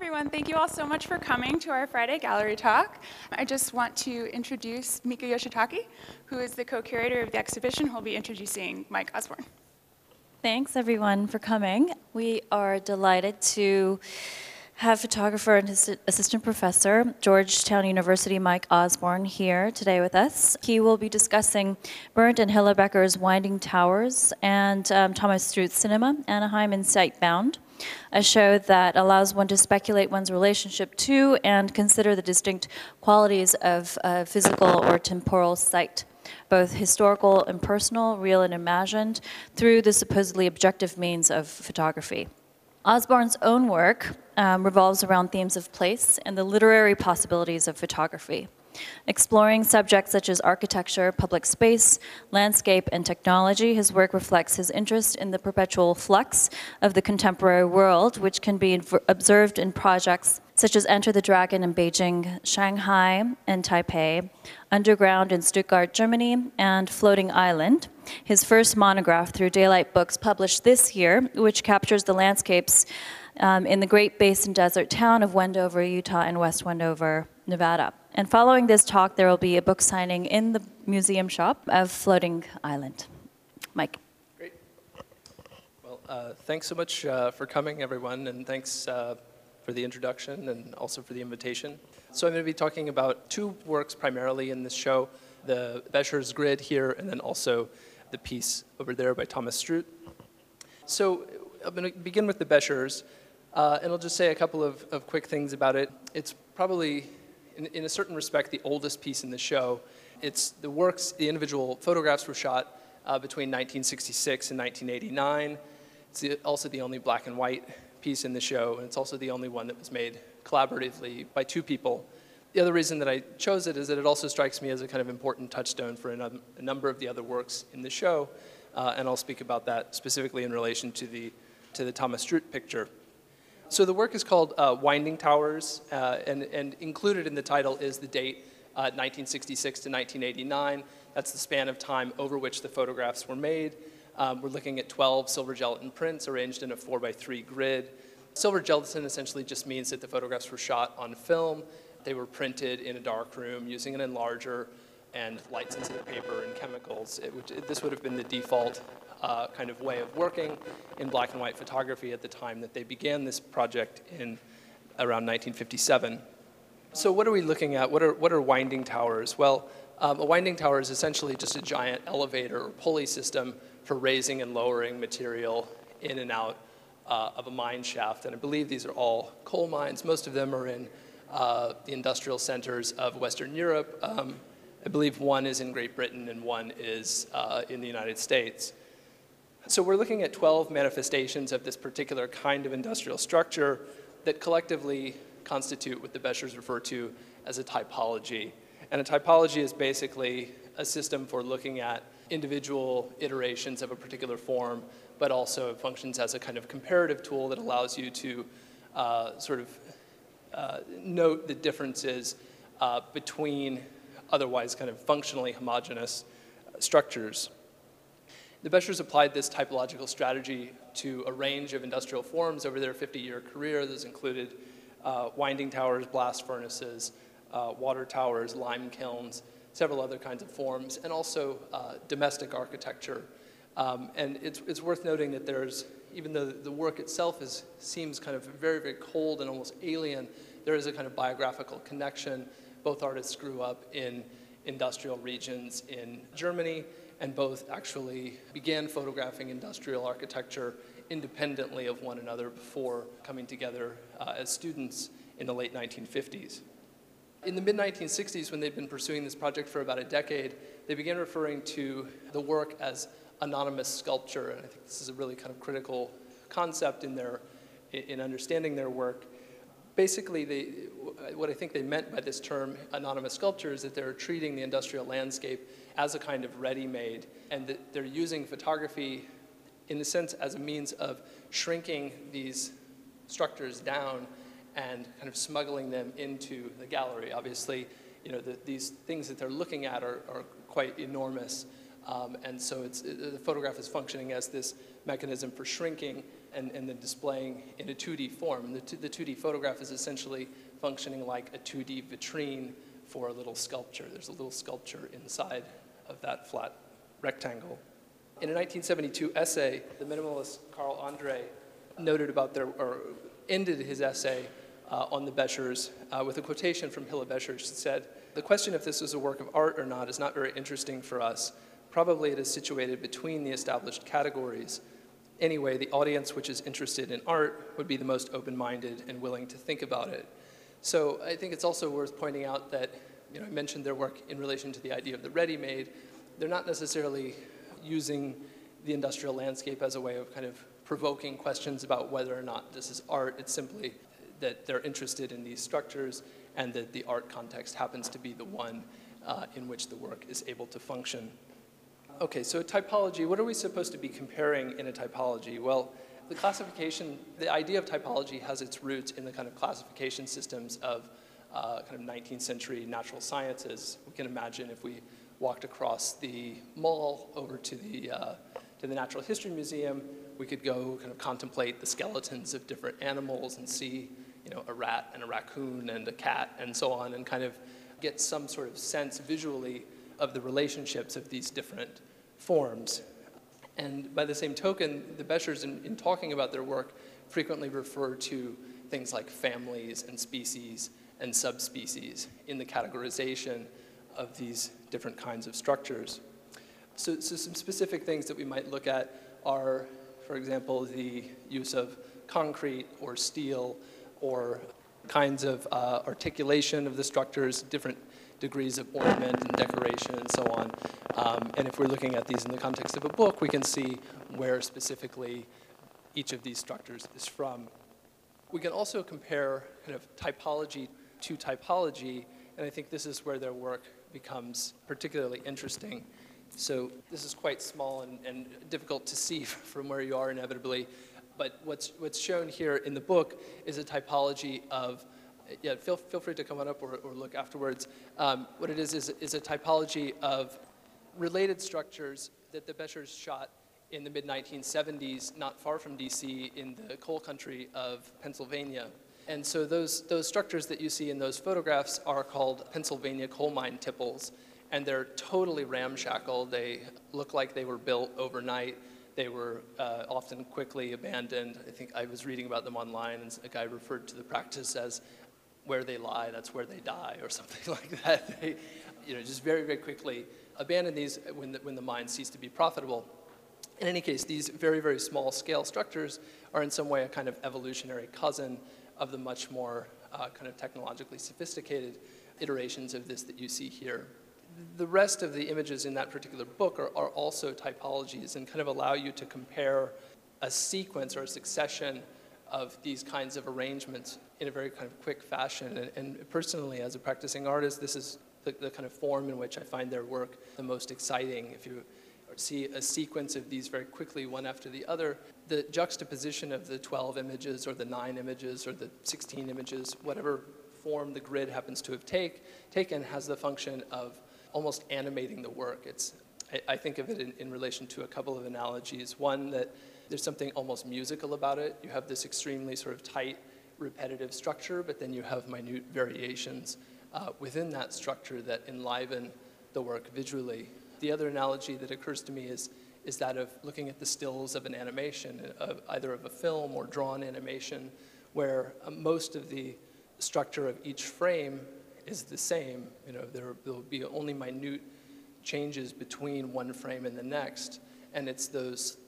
everyone. Thank you all so much for coming to our Friday gallery talk. I just want to introduce Mika Yoshitake, who is the co-curator of the exhibition, who will be introducing Mike Osborne. Thanks, everyone, for coming. We are delighted to have photographer and assistant professor, Georgetown University, Mike Osborne, here today with us. He will be discussing Bernd and Hilla Becher's Winding Towers and um, Thomas Struth's Cinema, Anaheim and Sitebound a show that allows one to speculate one's relationship to and consider the distinct qualities of physical or temporal sight, both historical and personal, real and imagined, through the supposedly objective means of photography. Osborne's own work um, revolves around themes of place and the literary possibilities of photography. Exploring subjects such as architecture, public space, landscape, and technology, his work reflects his interest in the perpetual flux of the contemporary world, which can be observed in projects such as Enter the Dragon in Beijing, Shanghai, and Taipei, Underground in Stuttgart, Germany, and Floating Island. His first monograph through Daylight Books, published this year, which captures the landscapes um, in the Great Basin Desert town of Wendover, Utah, and West Wendover, Nevada. And following this talk, there will be a book signing in the museum shop of Floating Island. Mike. Great. Well, uh, thanks so much uh, for coming, everyone, and thanks uh, for the introduction and also for the invitation. So I'm going to be talking about two works primarily in this show, the Becher's Grid here, and then also the piece over there by Thomas Struth. So I'm going to begin with the Bechers, uh, and I'll just say a couple of, of quick things about it. It's probably in, in a certain respect, the oldest piece in the show. It's the works, the individual photographs were shot uh, between 1966 and 1989. It's the, also the only black and white piece in the show, and it's also the only one that was made collaboratively by two people. The other reason that I chose it is that it also strikes me as a kind of important touchstone for a, a number of the other works in the show, uh, and I'll speak about that specifically in relation to the, to the Thomas Struth picture. So the work is called uh, Winding Towers, uh, and, and, included in the title is the date, uh, 1966 to 1989. That's the span of time over which the photographs were made. Um, we're looking at 12 silver gelatin prints arranged in a 4 by 3 grid. Silver gelatin essentially just means that the photographs were shot on film. They were printed in a dark room using an enlarger and light-sensitive paper and chemicals. It would, it, this would have been the default uh, kind of way of working in black and white photography at the time that they began this project in around 1957. So what are we looking at? What are, what are winding towers? Well, um, a winding tower is essentially just a giant elevator or pulley system for raising and lowering material in and out uh, of a mine shaft. And I believe these are all coal mines. Most of them are in uh, the industrial centers of Western Europe. Um, I believe one is in Great Britain and one is uh, in the United States. So we're looking at 12 manifestations of this particular kind of industrial structure that collectively constitute what the Bechers refer to as a typology. And a typology is basically a system for looking at individual iterations of a particular form, but also functions as a kind of comparative tool that allows you to uh, sort of uh, note the differences uh, between otherwise kind of functionally homogeneous structures. The Bechers applied this typological strategy to a range of industrial forms over their 50-year career. Those included uh, winding towers, blast furnaces, uh, water towers, lime kilns, several other kinds of forms, and also uh, domestic architecture. Um, and it's, it's worth noting that there's, even though the work itself is, seems kind of very, very cold and almost alien, there is a kind of biographical connection. Both artists grew up in industrial regions in Germany and both actually began photographing industrial architecture independently of one another before coming together uh, as students in the late 1950s. In the mid-1960s, when they'd been pursuing this project for about a decade, they began referring to the work as anonymous sculpture, and I think this is a really kind of critical concept in, their, in understanding their work. Basically, they, what I think they meant by this term, anonymous sculpture, is that they're treating the industrial landscape as a kind of ready-made, and that they're using photography in a sense as a means of shrinking these structures down and kind of smuggling them into the gallery. Obviously, you know, the, these things that they're looking at are, are quite enormous, um, and so it's, the photograph is functioning as this mechanism for shrinking and, and then displaying in a 2D form. And the, two, the 2D photograph is essentially functioning like a 2D vitrine for a little sculpture. There's a little sculpture inside of that flat rectangle. In a 1972 essay, the minimalist Carl Andre noted about their, or ended his essay uh, on the Bechers uh, with a quotation from Hilla Becher. She said, The question if this is a work of art or not is not very interesting for us. Probably it is situated between the established categories. Anyway, the audience which is interested in art would be the most open minded and willing to think about it. So I think it's also worth pointing out that, you know, I mentioned their work in relation to the idea of the ready made. They're not necessarily using the industrial landscape as a way of kind of provoking questions about whether or not this is art. It's simply that they're interested in these structures and that the art context happens to be the one uh, in which the work is able to function. Okay, so typology, what are we supposed to be comparing in a typology? Well, the classification, the idea of typology has its roots in the kind of classification systems of uh, kind of 19th century natural sciences. We can imagine if we walked across the mall over to the, uh, to the Natural History Museum, we could go kind of contemplate the skeletons of different animals and see, you know, a rat and a raccoon and a cat and so on, and kind of get some sort of sense visually of the relationships of these different forms. And by the same token, the Bechers, in, in talking about their work, frequently refer to things like families and species and subspecies in the categorization of these different kinds of structures. So, so some specific things that we might look at are, for example, the use of concrete or steel or kinds of uh, articulation of the structures, different degrees of ornament and decoration and so on. Um, and if we're looking at these in the context of a book, we can see where specifically each of these structures is from. We can also compare kind of typology to typology, and I think this is where their work becomes particularly interesting. So this is quite small and, and difficult to see from where you are inevitably, but what's, what's shown here in the book is a typology of yeah, feel, feel free to come on up or, or look afterwards. Um, what it is, is is a typology of related structures that the Bechers shot in the mid 1970s, not far from DC, in the coal country of Pennsylvania. And so those, those structures that you see in those photographs are called Pennsylvania coal mine tipples, and they're totally ramshackle. They look like they were built overnight. They were uh, often quickly abandoned. I think I was reading about them online, and a guy referred to the practice as where they lie, that's where they die, or something like that. They, you know, just very, very quickly abandon these when the, when the mines cease to be profitable. In any case, these very, very small scale structures are in some way a kind of evolutionary cousin of the much more uh, kind of technologically sophisticated iterations of this that you see here. The rest of the images in that particular book are, are also typologies and kind of allow you to compare a sequence or a succession of these kinds of arrangements in a very kind of quick fashion. And, and personally, as a practicing artist, this is the, the, kind of form in which I find their work the most exciting. If you see a sequence of these very quickly, one after the other, the juxtaposition of the 12 images or the 9 images or the 16 images, whatever form the grid happens to have take, taken, has the function of almost animating the work. It's, I, think of it in, in relation to a couple of analogies. One, that there's something almost musical about it. You have this extremely sort of tight, repetitive structure, but then you have minute variations uh, within that structure that enliven the work visually. The other analogy that occurs to me is, is that of looking at the stills of an animation, of either of a film or drawn animation, where uh, most of the structure of each frame is the same. You know, there will be only minute changes between one frame and the next, and it's those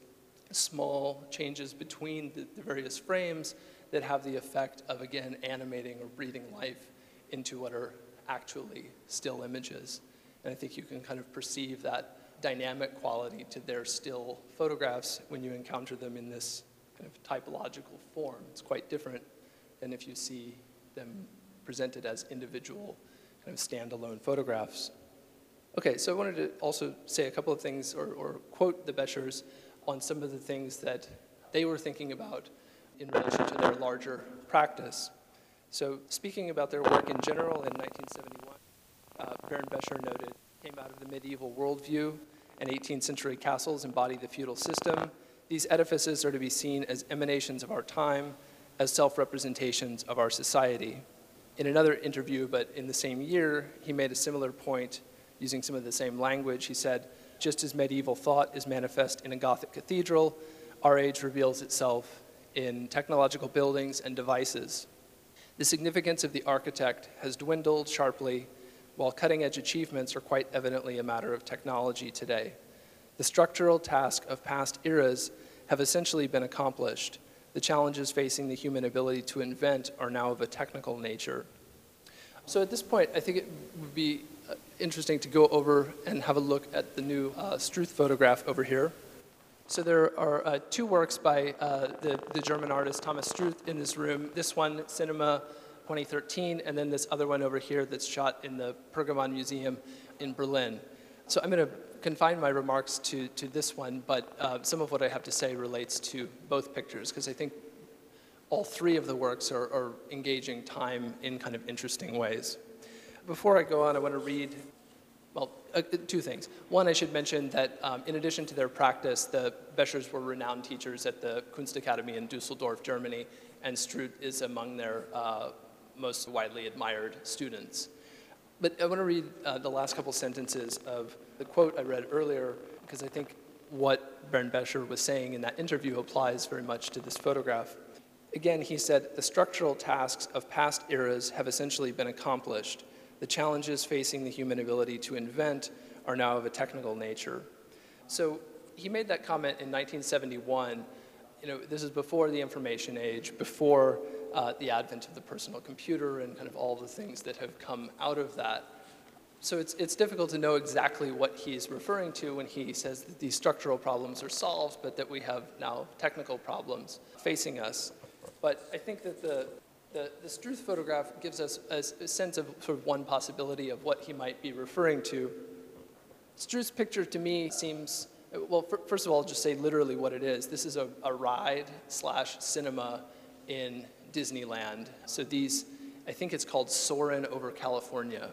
small changes between the, the various frames that have the effect of, again, animating or breathing life into what are actually still images. And I think you can kind of perceive that dynamic quality to their still photographs when you encounter them in this kind of typological form. It's quite different than if you see them presented as individual kind of standalone photographs. Okay, so I wanted to also say a couple of things or, or quote the Bechers on some of the things that they were thinking about in relation to their larger practice. So speaking about their work in general in 1971, uh, Bernd Becher noted, came out of the medieval worldview and 18th century castles embody the feudal system. These edifices are to be seen as emanations of our time, as self representations of our society. In another interview, but in the same year, he made a similar point using some of the same language. He said, Just as medieval thought is manifest in a Gothic cathedral, our age reveals itself in technological buildings and devices. The significance of the architect has dwindled sharply, while cutting edge achievements are quite evidently a matter of technology today. The structural task of past eras have essentially been accomplished. The challenges facing the human ability to invent are now of a technical nature. So at this point, I think it would be interesting to go over and have a look at the new uh, Struth photograph over here. So there are uh, two works by uh, the, the German artist Thomas Struth in this room. This one, Cinema 2013, and then this other one over here that's shot in the Pergamon Museum in Berlin. So I'm going to confine my remarks to, to this one, but uh, some of what I have to say relates to both pictures, because I think all three of the works are, are engaging time in kind of interesting ways. Before I go on, I want to read well, uh, two things. One, I should mention that um, in addition to their practice, the Bechers were renowned teachers at the Kunstakademie in Dusseldorf, Germany, and Struth is among their uh, most widely admired students. But I want to read uh, the last couple sentences of the quote I read earlier, because I think what Bernd Becher was saying in that interview applies very much to this photograph. Again, he said, the structural tasks of past eras have essentially been accomplished the challenges facing the human ability to invent are now of a technical nature. So he made that comment in 1971. You know, this is before the information age, before uh, the advent of the personal computer and kind of all the things that have come out of that. So it's, it's difficult to know exactly what he's referring to when he says that these structural problems are solved, but that we have now technical problems facing us. But I think that the, the, the Struth photograph gives us a, a, sense of sort of one possibility of what he might be referring to. Struth's picture to me seems, well, for, first of all, just say literally what it is. This is a, a ride slash cinema in Disneyland. So these, I think it's called Soarin' over California.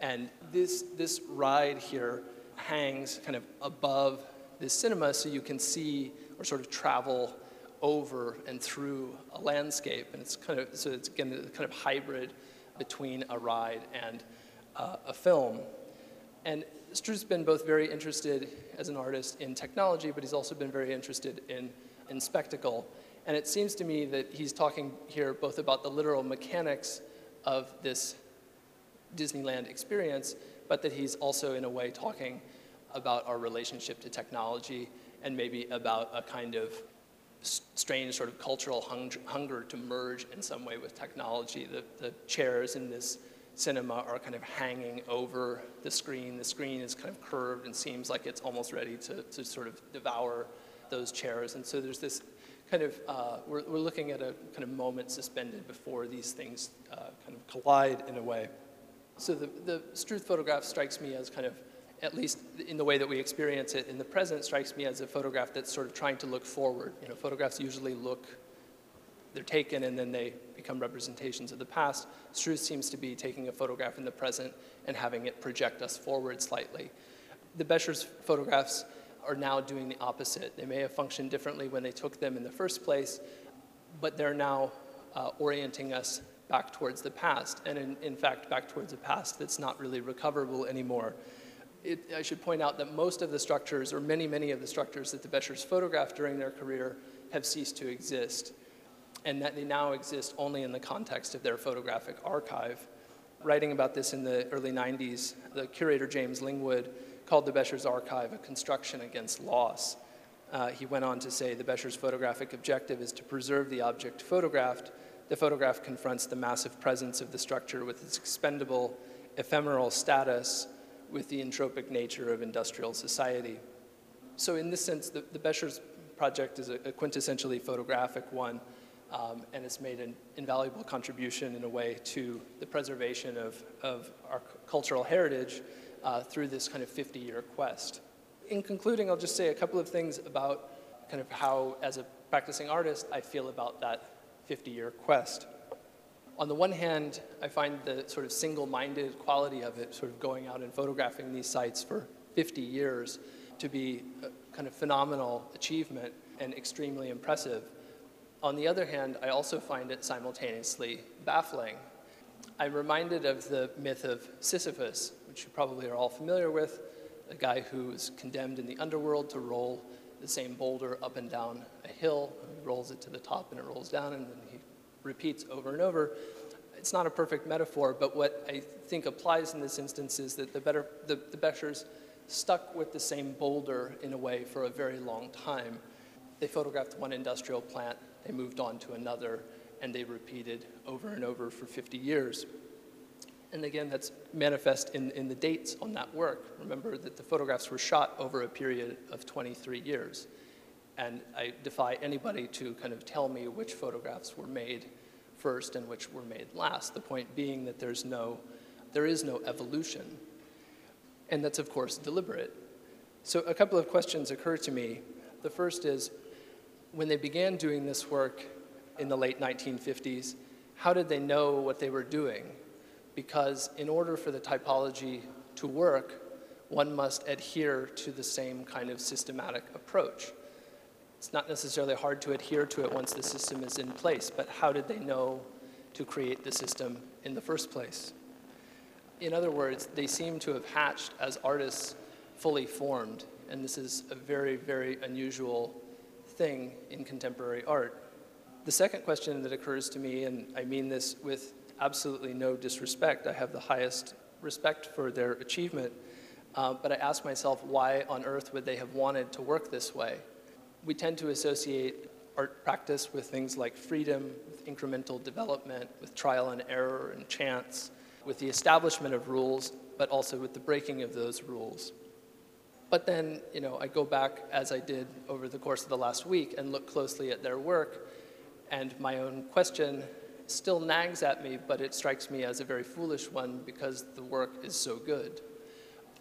And this, this ride here hangs kind of above this cinema so you can see or sort of travel over and through a landscape. And it's kind of, so it's again, kind of hybrid between a ride and uh, a film. And Struth's been both very interested as an artist in technology, but he's also been very interested in, in spectacle. And it seems to me that he's talking here both about the literal mechanics of this Disneyland experience, but that he's also, in a way, talking about our relationship to technology and maybe about a kind of strange sort of cultural hung hunger to merge in some way with technology. The, the chairs in this cinema are kind of hanging over the screen. The screen is kind of curved and seems like it's almost ready to, to sort of devour those chairs. And so there's this kind of, uh, we're, we're looking at a kind of moment suspended before these things uh, kind of collide in a way. So the, the Struth photograph strikes me as kind of at least in the way that we experience it in the present, strikes me as a photograph that's sort of trying to look forward. You know, photographs usually look, they're taken and then they become representations of the past. Struth seems to be taking a photograph in the present and having it project us forward slightly. The Bechers photographs are now doing the opposite. They may have functioned differently when they took them in the first place, but they're now uh, orienting us back towards the past, and in, in fact, back towards a past that's not really recoverable anymore it, I should point out that most of the structures, or many, many of the structures that the Bechers photographed during their career have ceased to exist, and that they now exist only in the context of their photographic archive. Writing about this in the early 90s, the curator James Lingwood called the Bechers archive a construction against loss. Uh, he went on to say the Bechers photographic objective is to preserve the object photographed. The photograph confronts the massive presence of the structure with its expendable, ephemeral status with the entropic nature of industrial society. So in this sense, the, the Bechers project is a, a quintessentially photographic one, um, and it's made an invaluable contribution in a way to the preservation of, of our cultural heritage uh, through this kind of 50-year quest. In concluding, I'll just say a couple of things about kind of how, as a practicing artist, I feel about that 50-year quest on the one hand, I find the sort of single-minded quality of it, sort of going out and photographing these sites for 50 years, to be a kind of phenomenal achievement. and extremely impressive. On the other hand, I also find it simultaneously baffling. I'm reminded of the myth of Sisyphus, which you probably are all familiar with, a guy who was condemned in the underworld to roll the same boulder up and down a hill. He rolls it to the top and it rolls down, and then he repeats over and over. It's not a perfect metaphor, but what I think applies in this instance is that the, better, the, the Bechers stuck with the same boulder in a way for a very long time. They photographed one industrial plant, they moved on to another, and they repeated over and over for 50 years. And again, that's manifest in, in the dates on that work. Remember that the photographs were shot over a period of 23 years. And I defy anybody to kind of tell me which photographs were made first and which were made last. The point being that there's no, there is no evolution. And that's, of course, deliberate. So a couple of questions occur to me. The first is, when they began doing this work in the late 1950s, how did they know what they were doing? Because in order for the typology to work, one must adhere to the same kind of systematic approach. It's not necessarily hard to adhere to it once the system is in place, but how did they know to create the system in the first place? In other words, they seem to have hatched as artists fully formed, and this is a very, very unusual thing in contemporary art. The second question that occurs to me, and I mean this with absolutely no disrespect, I have the highest respect for their achievement, uh, but I ask myself, why on earth would they have wanted to work this way? We tend to associate art practice with things like freedom, with incremental development, with trial and error and chance, with the establishment of rules, but also with the breaking of those rules. But then, you know, I go back as I did over the course of the last week and look closely at their work, and my own question still nags at me, but it strikes me as a very foolish one because the work is so good.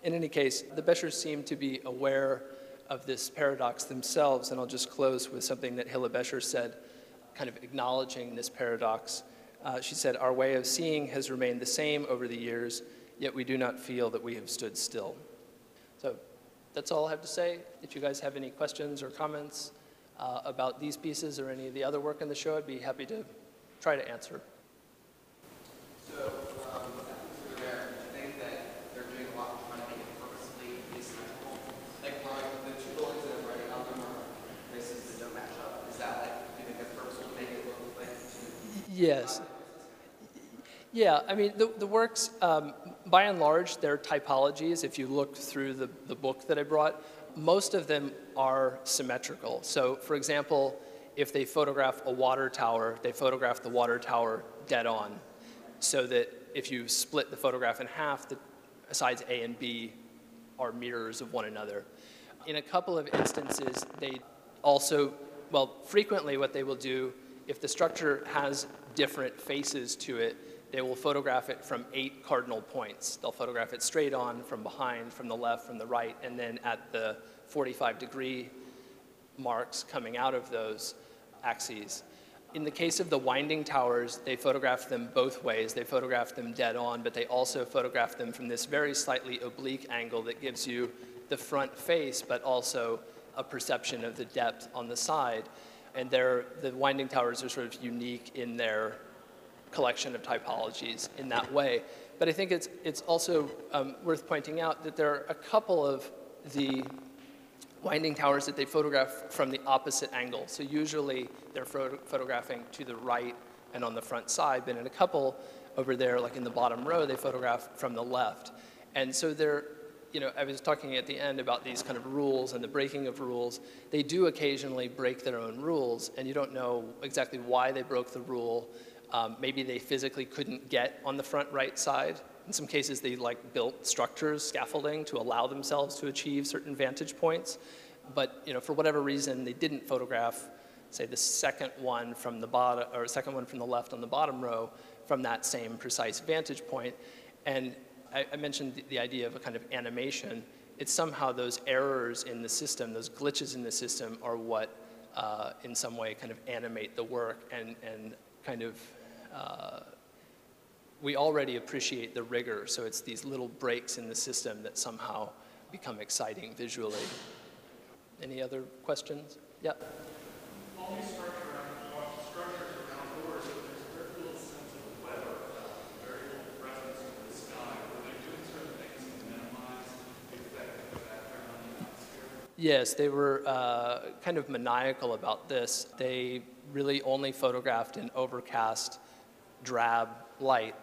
In any case, the Bechers seem to be aware of this paradox themselves, and I'll just close with something that Hilla Becher said, kind of acknowledging this paradox. Uh, she said, Our way of seeing has remained the same over the years, yet we do not feel that we have stood still. So that's all I have to say. If you guys have any questions or comments uh, about these pieces or any of the other work in the show, I'd be happy to try to answer. So, um, through there, I think that they're doing a lot of trying to make it purposely asymmetrical. Like, like the two buildings that I'm writing on them are places that don't match up. Is that like, do you think that's purposeful to make it look like two? Yes. Yeah, I mean, the, the works, um, by and large, they're typologies. If you look through the, the book that I brought, most of them are symmetrical. So, for example, if they photograph a water tower, they photograph the water tower dead on, so that if you split the photograph in half, the sides A and B are mirrors of one another. In a couple of instances, they also, well, frequently what they will do, if the structure has different faces to it, they will photograph it from eight cardinal points. They'll photograph it straight on, from behind, from the left, from the right, and then at the 45 degree marks coming out of those axes. In the case of the winding towers, they photograph them both ways. They photograph them dead on, but they also photograph them from this very slightly oblique angle that gives you the front face, but also a perception of the depth on the side. And the winding towers are sort of unique in their collection of typologies in that way. But I think it's, it's also um, worth pointing out that there are a couple of the winding towers that they photograph from the opposite angle. So usually they're photo photographing to the right and on the front side, but in a couple over there, like in the bottom row, they photograph from the left. And so they're, you know, I was talking at the end about these kind of rules and the breaking of rules. They do occasionally break their own rules, and you don't know exactly why they broke the rule. Um, maybe they physically couldn't get on the front right side. In some cases, they like built structures, scaffolding, to allow themselves to achieve certain vantage points. But you know, for whatever reason, they didn't photograph, say, the second one from the bottom, or second one from the left on the bottom row, from that same precise vantage point. And I, I mentioned the, the idea of a kind of animation. It's somehow those errors in the system, those glitches in the system, are what, uh, in some way, kind of animate the work and and kind of uh, we already appreciate the rigor, so it's these little breaks in the system that somehow become exciting visually. Any other questions? Yeah. Yes, they were uh, kind of maniacal about this. They really only photographed in overcast, drab light.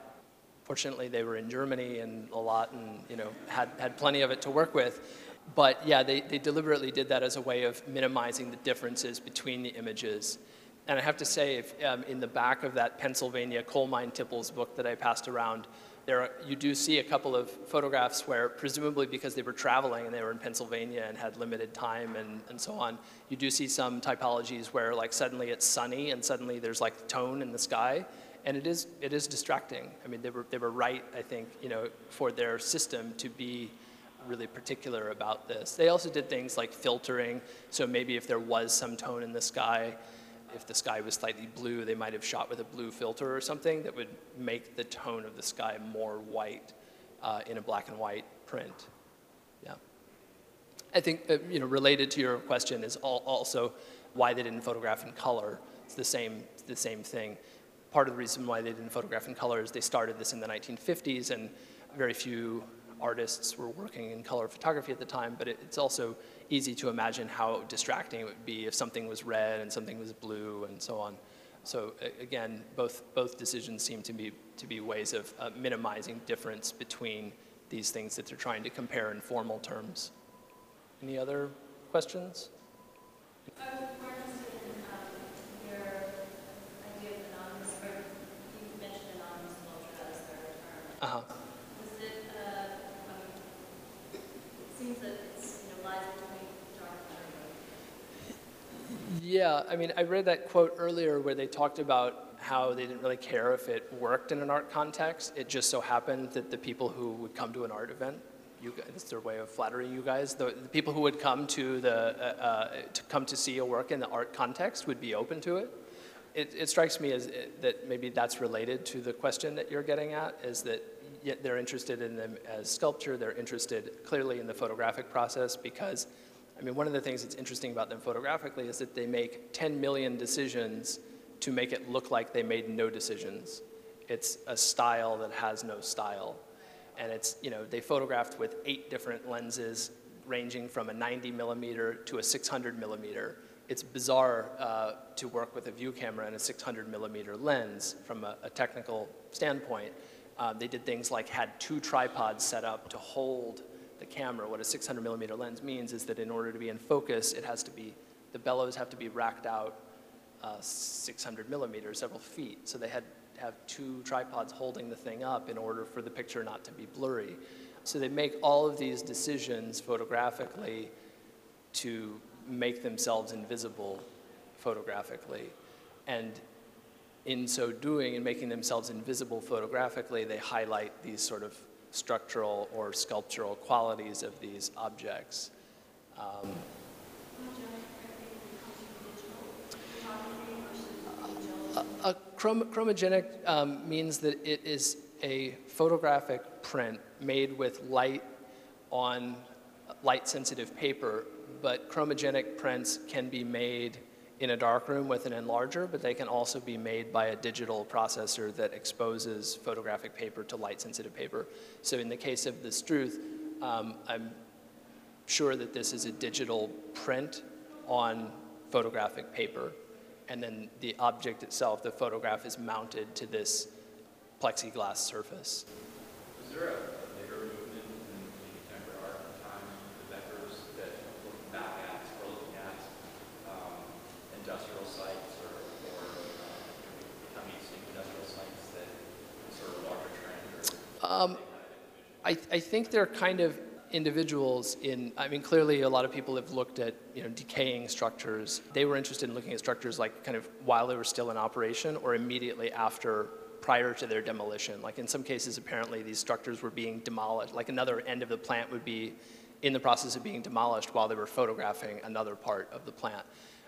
Fortunately, they were in Germany and a lot, and you know had had plenty of it to work with. But yeah, they, they deliberately did that as a way of minimizing the differences between the images. And I have to say, if, um, in the back of that Pennsylvania coal mine tipples book that I passed around, there are, you do see a couple of photographs where, presumably because they were traveling and they were in Pennsylvania and had limited time and, and so on, you do see some typologies where like suddenly it's sunny and suddenly there's like tone in the sky. And it is, it is distracting. I mean, they were, they were right, I think, you know, for their system to be really particular about this. They also did things like filtering, so maybe if there was some tone in the sky, if the sky was slightly blue, they might have shot with a blue filter or something that would make the tone of the sky more white uh, in a black and white print. Yeah. I think, uh, you know, related to your question is al- also why they didn't photograph in color. It's the same, the same thing. Part of the reason why they didn't photograph in color is they started this in the 1950s and very few artists were working in color photography at the time, but it, it's also easy to imagine how distracting it would be if something was red and something was blue and so on. So again, both, both decisions seem to be, to be ways of uh, minimizing difference between these things that they're trying to compare in formal terms. Any other questions? I was more Yeah, I mean, I read that quote earlier where they talked about how they didn't really care if it worked in an art context. It just so happened that the people who would come to an art event, you guys, it's their way of flattering you guys. The, the people who would come to the uh, uh, to come to see a work in the art context would be open to it. It, it strikes me as uh, that maybe that's related to the question that you're getting at, is that they're interested in them as sculpture. They're interested clearly in the photographic process because I mean, one of the things that's interesting about them photographically is that they make 10 million decisions to make it look like they made no decisions. It's a style that has no style. And it's, you know, they photographed with eight different lenses ranging from a 90 millimeter to a 600 millimeter. It's bizarre uh, to work with a view camera and a 600 millimeter lens from a, a technical standpoint. Uh, they did things like had two tripods set up to hold the camera. What a 600 millimeter lens means is that in order to be in focus, it has to be, the bellows have to be racked out uh, 600 millimeters, several feet. So they had to have two tripods holding the thing up in order for the picture not to be blurry. So they make all of these decisions photographically to make themselves invisible photographically. And in so doing and making themselves invisible photographically, they highlight these sort of structural or sculptural qualities of these objects. Um, a, chrom- chromogenic um, means that it is a photographic print made with light on light sensitive paper, but chromogenic prints can be made in a darkroom with an enlarger, but they can also be made by a digital processor that exposes photographic paper to light sensitive paper. So in the case of the Struth, um, I'm sure that this is a digital print on photographic paper. And then the object itself, the photograph, is mounted to this plexiglass surface. Was there a later movement in contemporary art at the time, the vectors that looked back at, or looking at um, industrial sites or, or uh, becoming extinct industrial sites that sort of larger trend or? Um, I, I think they're kind of individuals in, I mean, clearly a lot of people have looked at, you know, decaying structures. They were interested in looking at structures like kind of while they were still in operation or immediately after, prior to their demolition. Like in some cases, apparently these structures were being demolished. Like another end of the plant would be in the process of being demolished while they were photographing another part of the plant.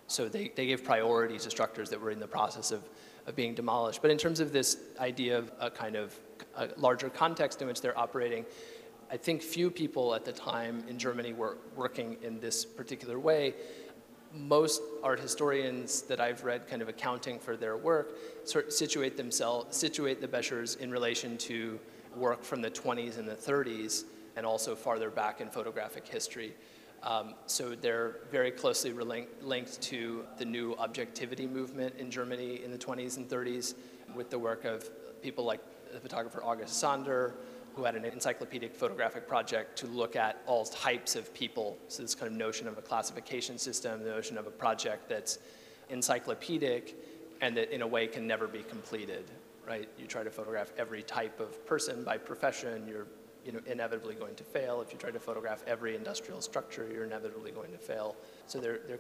So they, they gave priority to structures that were in the process of, of being demolished. But in terms of this idea of a kind of a larger context in which they're operating, I think few people at the time in Germany were working in this particular way. most art historians that I've read kind of accounting for their work sort of situate themselves, situate the Bechers in relation to work from the 20s and the 30s and also farther back in photographic history. Um, so they're very closely linked to the new objectivity movement in Germany in the 20s and 30s with the work of people like the photographer August Sander, who had an encyclopedic photographic project to look at all types of people. So this kind of notion of a classification system, the notion of a project that's encyclopedic and that in a way can never be completed, right? You try to photograph every type of person by profession, you're you know, inevitably going to fail. If you try to photograph every industrial structure, you're inevitably going to fail. So they're, they're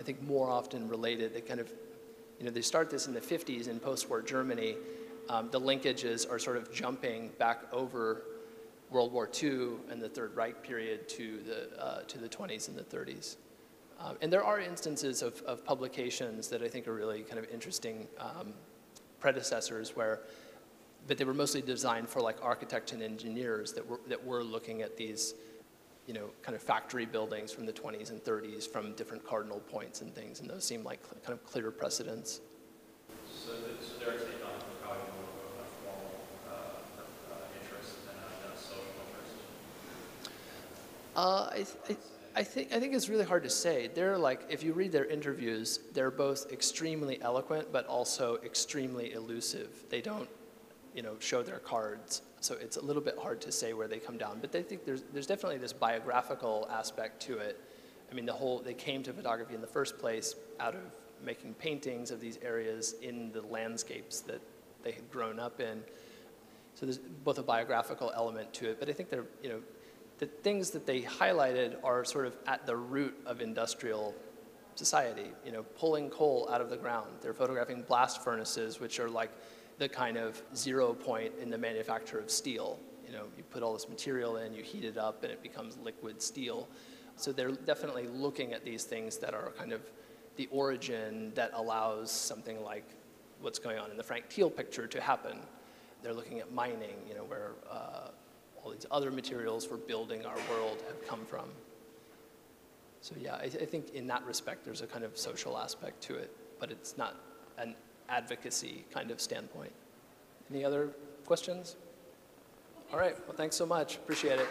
I think, more often related. They kind of, you know, they start this in the 50s in post-war Germany, um, the linkages are sort of jumping back over World War II and the Third Reich period to the, uh, to the 20s and the 30s. Um, and there are instances of, of publications that I think are really kind of interesting um, predecessors where, but they were mostly designed for like architects and engineers that were, that were looking at these, you know, kind of factory buildings from the 20s and 30s from different cardinal points and things, and those seem like kind of clear precedents. So, th- so their take on probably more of a formal uh, uh, interest than a, than a social interest. Uh, I, th- I, think I think it's really hard to say. They're like, if you read their interviews, they're both extremely eloquent, but also extremely elusive. They don't, you know, show their cards, so it's a little bit hard to say where they come down. But they think there's there's definitely this biographical aspect to it. I mean, the whole they came to photography in the first place out of making paintings of these areas in the landscapes that they had grown up in. So there's both a biographical element to it, but I think they're, you know, the things that they highlighted are sort of at the root of industrial society, you know, pulling coal out of the ground. They're photographing blast furnaces, which are like the kind of zero point in the manufacture of steel. You know, you put all this material in, you heat it up, and it becomes liquid steel. So they're definitely looking at these things that are kind of the origin that allows something like what's going on in the Frank Thiel picture to happen. They're looking at mining, you know, where uh, all these other materials for building our world have come from. So yeah, I, I think in that respect, there's a kind of social aspect to it, but it's not an advocacy kind of standpoint. Any other questions? All right, well, thanks so much. Appreciate it.